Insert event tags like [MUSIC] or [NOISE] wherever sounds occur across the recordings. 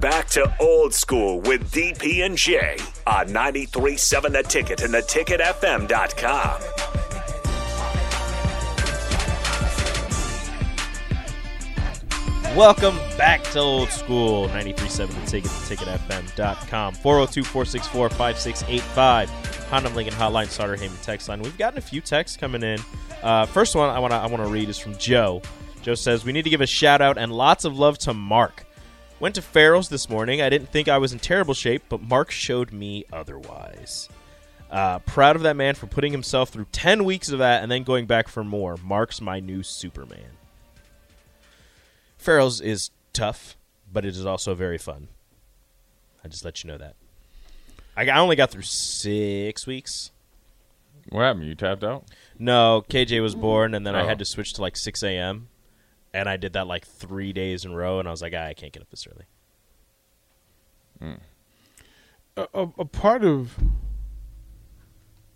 Back to old school with DP and J on 93.7 The Ticket and the theticketfm.com. Welcome back to Old School 93.7 The Ticket, theticketfm.com. 402 464 5685. Honda Lincoln Hotline, Starter Heyman text line. We've gotten a few texts coming in. Uh, first one I want to I wanna read is from Joe. Joe says, We need to give a shout out and lots of love to Mark. Went to Farrell's this morning. I didn't think I was in terrible shape, but Mark showed me otherwise. Uh, proud of that man for putting himself through 10 weeks of that and then going back for more. Mark's my new Superman. Farrell's is tough, but it is also very fun. I just let you know that. I I only got through six weeks. What happened? You tapped out? No, KJ was born, and then I Oh. had to switch to like 6 a.m. And I did that like three days in a row, and I was like, ah, I can't get up this early. a, a, a part of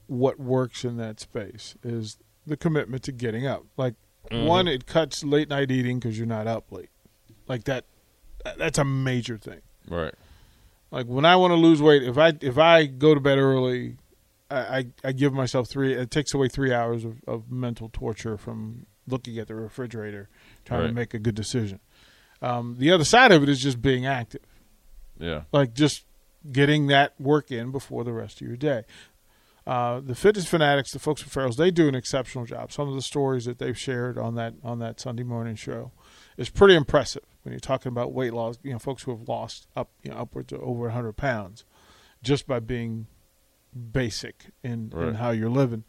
what works in that space is the commitment to getting up. Like one, it cuts late night eating because you're not up late. Like that, that's a major thing. Right. Like when I want to lose weight, if I if I go to bed early, I, I, I give myself three. It takes away three hours of, of mental torture from looking at the refrigerator, trying to make a good decision. Um, the other side of it is just being active Yeah. like just getting that work in before the rest of your day. Uh, the fitness fanatics, the folks at Farrell's, they do an exceptional job. Some of the stories that they've shared on that on that Sunday morning show is pretty impressive. When you're talking about weight loss, you know, folks who have lost up you know, upwards of over 100 pounds just by being basic in, in how you're living.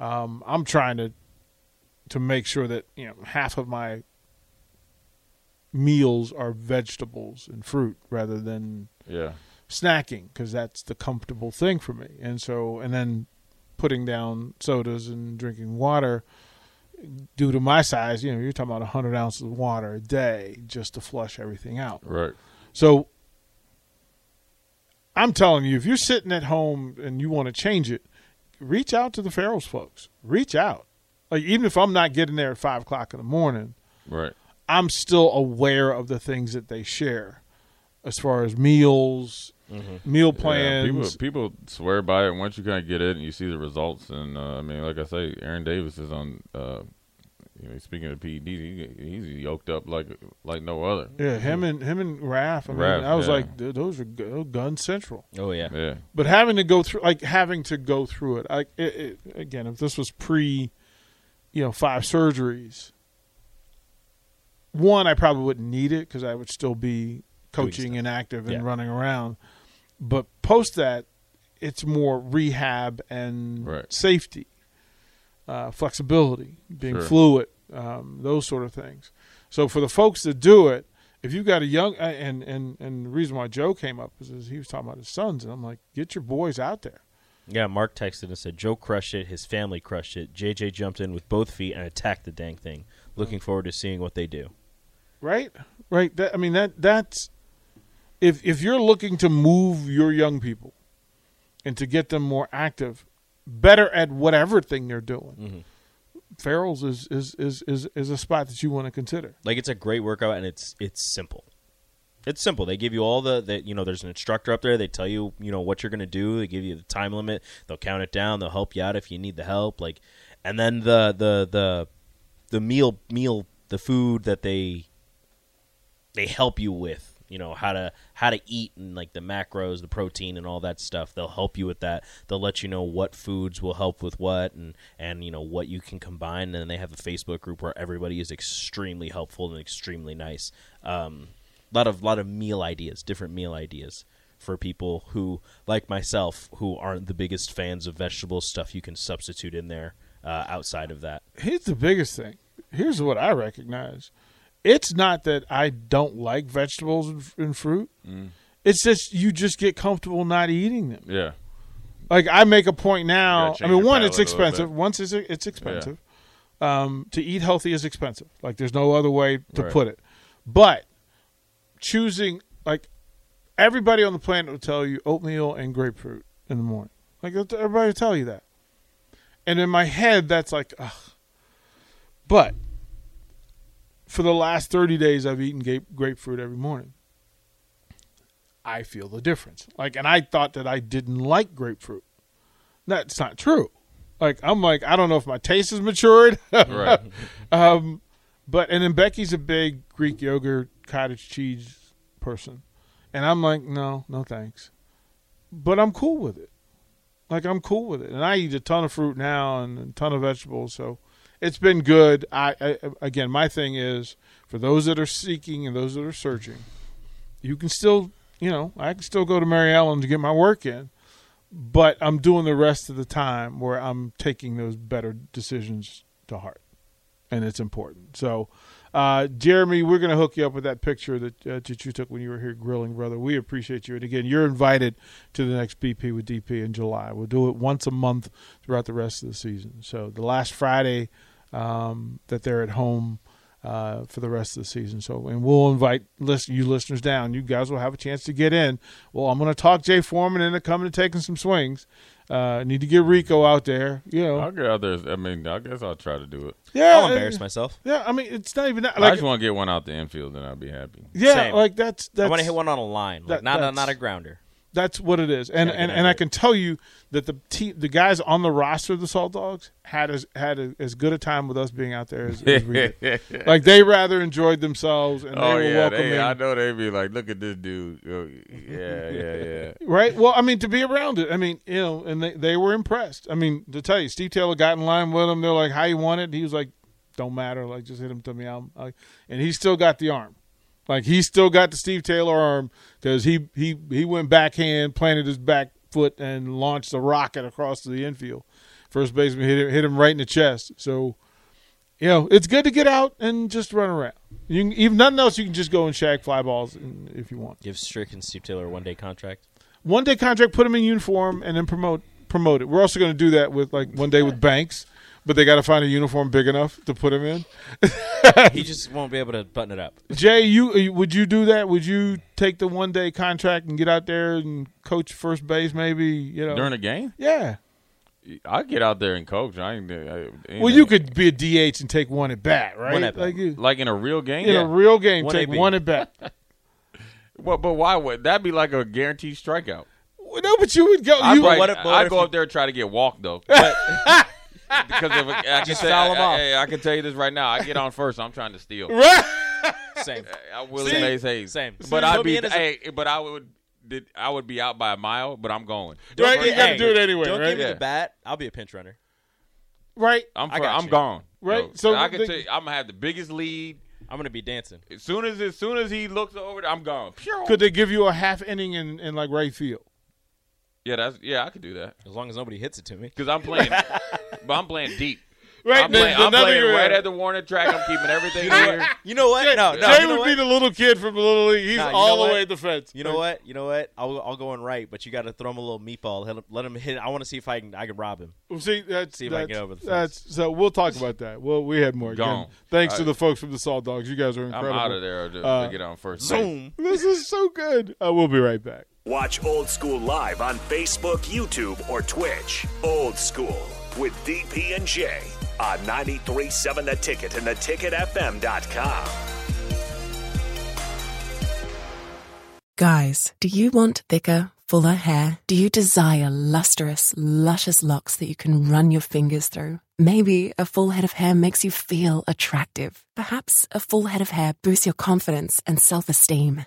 Um, I'm trying to to make sure that you know half of my meals are vegetables and fruit rather than Yeah. snacking because that's the comfortable thing for me. And so, and then putting down sodas and drinking water due to my size, you know, you're talking about 100 ounces of water a day just to flush everything out. Right. So I'm telling you, if you're sitting at home and you want to change it, reach out to the Farrell's folks. Reach out. Like even if I'm not getting there at five o'clock in the morning, Right. I'm still aware of the things that they share as far as meals, meal Yeah, plans. people people swear by it. Once you kind of get it and you see the results, and uh, I mean, like I say, Aaron Davis is on. Uh, you know, speaking of PEDs, he, he's yoked up like like no other. yeah, him and him and Raph. I mean, Raph, I was yeah. like, those are gun central. Oh, yeah. Yeah. But having to go through, like having to go through it, I, it, it again, if this was pre, you know, five surgeries, one, I probably wouldn't need it because I would still be coaching and active and Yeah. running around. But post that, it's more rehab and Right. safety, uh, flexibility, being Sure. fluid, um, those sort of things. So for the folks that do it, if you've got a young uh, and and and the reason why Joe came up is, is he was talking about his sons, and I'm like, get your boys out there. Yeah, Mark texted and said Joe crushed it. His family crushed it. JJ jumped in with both feet and attacked the dang thing. Looking forward to seeing what they do. Right, right. That, I mean that that's if if you're looking to move your young people and to get them more active, better at whatever thing they're doing. Mm-hmm. Farrell's is is, is is is a spot that you want to consider. Like it's a great workout and it's it's simple. It's simple. They give you all the, the you know. There's an instructor up there. They tell you you know what you're gonna do. They give you the time limit. They'll count it down. They'll help you out if you need the help. Like, and then the the the the meal meal the food that they they help you with. You know how to how to eat and like the macros, the protein, and all that stuff. They'll help you with that. They'll let you know what foods will help with what, and and you know what you can combine. And they have a Facebook group where everybody is extremely helpful and extremely nice. Um, lot of lot of meal ideas, different meal ideas for people who like myself who aren't the biggest fans of vegetable stuff. You can substitute in there uh, outside of that. Here's the biggest thing. Here's what I recognize. It's not that I don't like vegetables and, and fruit. It's just you just get comfortable not eating them. Yeah. Like I make a point now. I mean, one, it's palate a little expensive. Once it's it's expensive. Um, to eat healthy is expensive. Like there's no other way to Right. put it. But choosing like everybody on the planet will tell you oatmeal and grapefruit in the morning. Like everybody will tell you that. And in my head, that's like, ugh. But for the last 30 days, I've eaten grape, grapefruit every morning. I feel the difference. Like, and I thought that I didn't like grapefruit. That's not true. Like, I'm like, I don't know if my taste has matured. [LAUGHS] Right. um, but and then Becky's a big Greek yogurt cottage cheese person, and I'm like, no, no thanks. But I'm cool with it. Like I'm cool with it, and I eat a ton of fruit now and a ton of vegetables, so it's been good. I, I again, my thing is for those that are seeking and those that are searching, you can still, you know, I can still go to Mary Ellen to get my work in, but I'm doing the rest of the time where I'm taking those better decisions to heart, and it's important. So, uh, Jeremy, we're going to hook you up with that picture that, uh, that you took when you were here grilling, brother. We appreciate you. And again, you're invited to the next BP with DP in July. We'll do it once a month throughout the rest of the season. So the last Friday um, that they're at home uh, for the rest of the season. So, and we'll invite list, you listeners down. You guys will have a chance to get in. Well, I'm going to talk Jay Foreman into coming and taking some swings. Uh, need to get Rico out there. You know, I'll get out there. I mean, I guess I'll try to do it. yeah, I'll embarrass uh, myself. Yeah, I mean, it's not even that. I just want to get one out the infield, and I'll be happy. yeah, Same. like that's that's I want to hit one on a line, like that- not a, not a grounder. That's what it is, and and, and I can tell you that the te- the guys on the roster of the Salt Dogs had as had a, as good a time with us being out there as, as we did. [LAUGHS] Like they rather enjoyed themselves, and they oh were yeah, welcoming. they, I know they'd be like, "Look at this dude." Oh, yeah, yeah, yeah. [LAUGHS] Right. Well, I mean, to be around it, I mean, you know, and they, they were impressed. I mean, to tell you, Steve Taylor got in line with him. They're like, "How you want it?" He was like, "Don't matter. Like, just hit him to me." I'm, like, and he still got the arm. Like he still got the Steve Taylor arm because he he he went backhand, planted his back foot, and launched a rocket across to the infield. First baseman hit him, hit him right in the chest. So, you know, it's good to get out and just run around. You can, even nothing else, you can just go and shag fly balls if you want Give Strick and Steve Taylor a one day contract. one day contract, put him in uniform, and then promote promote it. We're also going to do that with like one day with Banks, but they got to find a uniform big enough to put him in. [LAUGHS] he just won't be able to button it up. Jay, you uh, would you do that? Would you take the one day contract and get out there and coach first base? Maybe you know. During a game, yeah. I get out there and coach. I ain't. I, ain't Well, you could be a DH and take one at bat, right? At bat. Like you, like in a real game. in a real game, One take AB. one at bat. [LAUGHS] Well, but why would that be like a guaranteed strikeout? Well, no, but you would go. I'd, You, probably- what if- what I'd go up there and try to get walked though. [LAUGHS] But because if I, I can Just say, foul 'em I. I, I can tell you this right now. I get on first. I'm trying to steal. right? same. [LAUGHS] I Willie See? Mays Hayes. Same. But I'd be. a- Hey, but I would. Did I would be out by a mile, but I'm going. Right, you got to do it anyway, Don't right? give me Yeah. the bat. I'll be a pinch runner. Right. I'm. I I'm you. gone. Right, Yo, so I can the- tell you, I'm gonna have the biggest lead. I'm gonna be dancing. As soon as as soon as he looks over, I'm gone. Pew. Could they give you a half inning in, in like right field? Yeah, that's yeah. I could do that As long as nobody hits it to me. because I'm playing, [LAUGHS] but I'm playing deep. Right. I'm playing, the- I'm the playing right at the warning track. I'm keeping everything You know here. what? You know what? No, no. Jay you know would what? be the little kid from the little league. He's Nah, you all know the what? way at the fence. You know what? You know what? I'll I'll go in right, but you got to throw him a little meatball. Let him, let him hit. I want to see if I can I can rob him. Well, see, that's, See if I can that's, get over the that's so. We'll talk about that. Well, we had more. Again, Gone. thanks to I- the folks from the Salt Dogs. You guys are I'm incredible. out of there to, Uh, to get on first. base. Zoom. This is so good. Uh, we'll be right back. Watch Old School live on Facebook, YouTube, or Twitch. Old School with DP and J on 93.7 The Ticket and theticketfm.com. Guys, do you want thicker, fuller hair? Do you desire lustrous, luscious locks that you can run your fingers through? Maybe a full head of hair makes you feel attractive. Perhaps a full head of hair boosts your confidence and self esteem.